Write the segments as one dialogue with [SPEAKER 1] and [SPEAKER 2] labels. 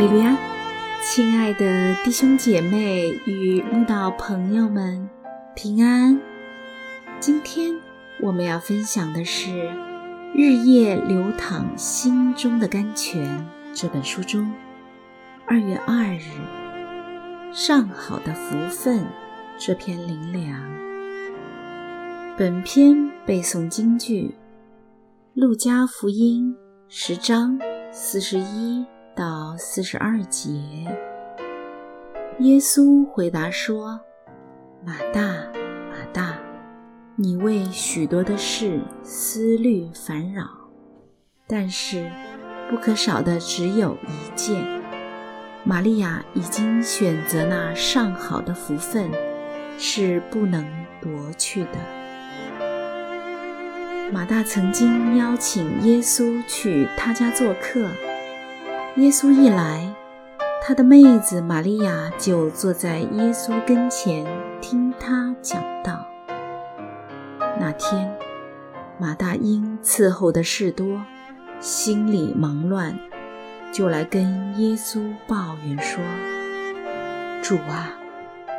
[SPEAKER 1] 利路亚亲爱的弟兄姐妹与慕道朋友们，平安！今天我们要分享的是《日夜流淌心中的甘泉》这本书中二月二日“上好的福分”这篇灵粮。本篇背诵京剧《路加福音》十章四十一。到四十二节，耶稣回答说：“马大，马大，你为许多的事思虑烦扰，但是不可少的只有一件。玛利亚已经选择那上好的福分，是不能夺去的。”马大曾经邀请耶稣去他家做客。耶稣一来，他的妹子玛利亚就坐在耶稣跟前听他讲道。那天，马大因伺候的事多，心里忙乱，就来跟耶稣抱怨说：“主啊，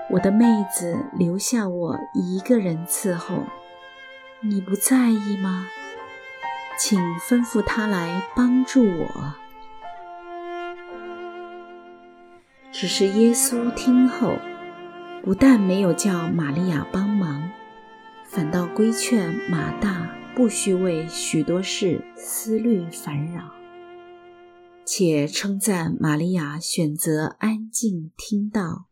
[SPEAKER 1] 我的妹子留下我一个人伺候，你不在意吗？请吩咐她来帮助我。”只是耶稣听后，不但没有叫玛利亚帮忙，反倒规劝马大不须为许多事思虑烦扰，且称赞玛利亚选择安静听到，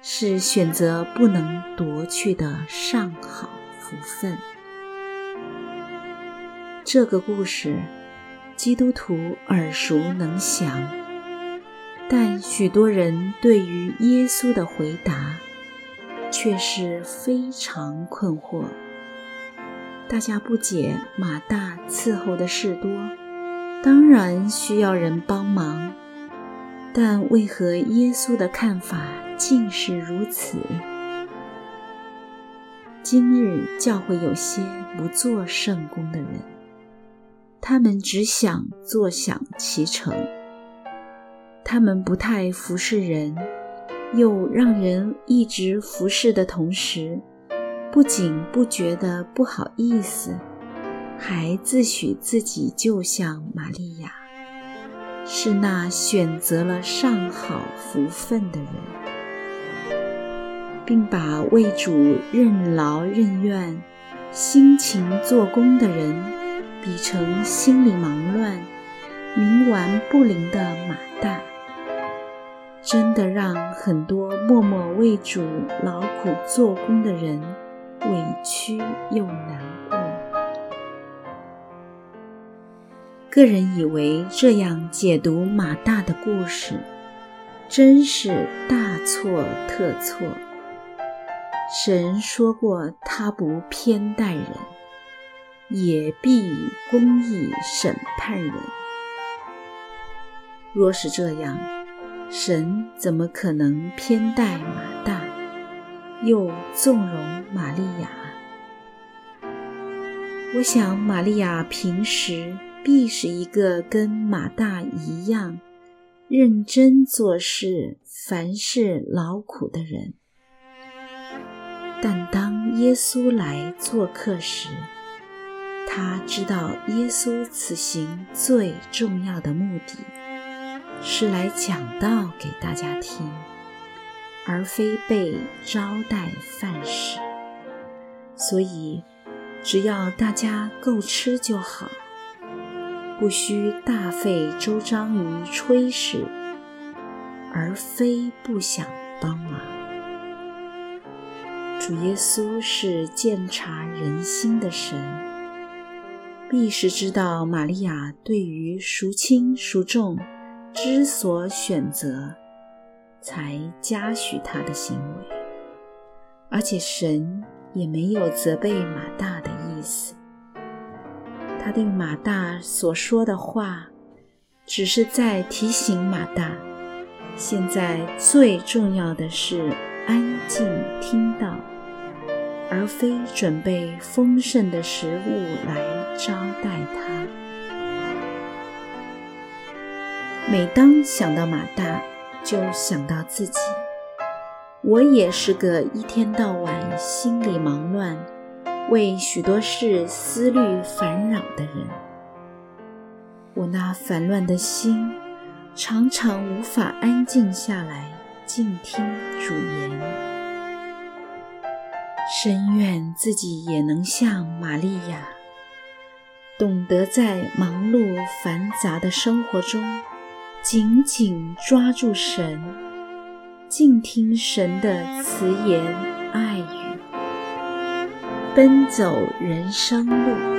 [SPEAKER 1] 是选择不能夺去的上好福分。这个故事，基督徒耳熟能详。但许多人对于耶稣的回答却是非常困惑。大家不解马大伺候的事多，当然需要人帮忙，但为何耶稣的看法竟是如此？今日教会有些不做圣功的人，他们只想坐享其成。他们不太服侍人，又让人一直服侍的同时，不仅不觉得不好意思，还自诩自己就像玛利亚，是那选择了上好福分的人，并把为主任劳任怨、辛勤做工的人，比成心里忙乱、冥顽不灵的马大。真的让很多默默为主劳苦做工的人委屈又难过。个人以为这样解读马大的故事，真是大错特错。神说过，他不偏待人，也必以公义审判人。若是这样，神怎么可能偏待马大，又纵容玛利亚？我想，玛利亚平时必是一个跟马大一样认真做事、凡事劳苦的人。但当耶稣来做客时，他知道耶稣此行最重要的目的。是来讲道给大家听，而非被招待饭食。所以，只要大家够吃就好，不需大费周章于炊事，而非不想帮忙。主耶稣是鉴察人心的神，必是知道玛利亚对于孰轻孰重。之所选择，才嘉许他的行为，而且神也没有责备马大的意思。他对马大所说的话，只是在提醒马大，现在最重要的是安静听到，而非准备丰盛的食物来招待他。每当想到马大，就想到自己，我也是个一天到晚心里忙乱、为许多事思虑烦扰的人。我那烦乱的心，常常无法安静下来，静听主言。深愿自己也能像玛利亚，懂得在忙碌繁杂的生活中，紧紧抓住神，静听神的慈言爱语，奔走人生路。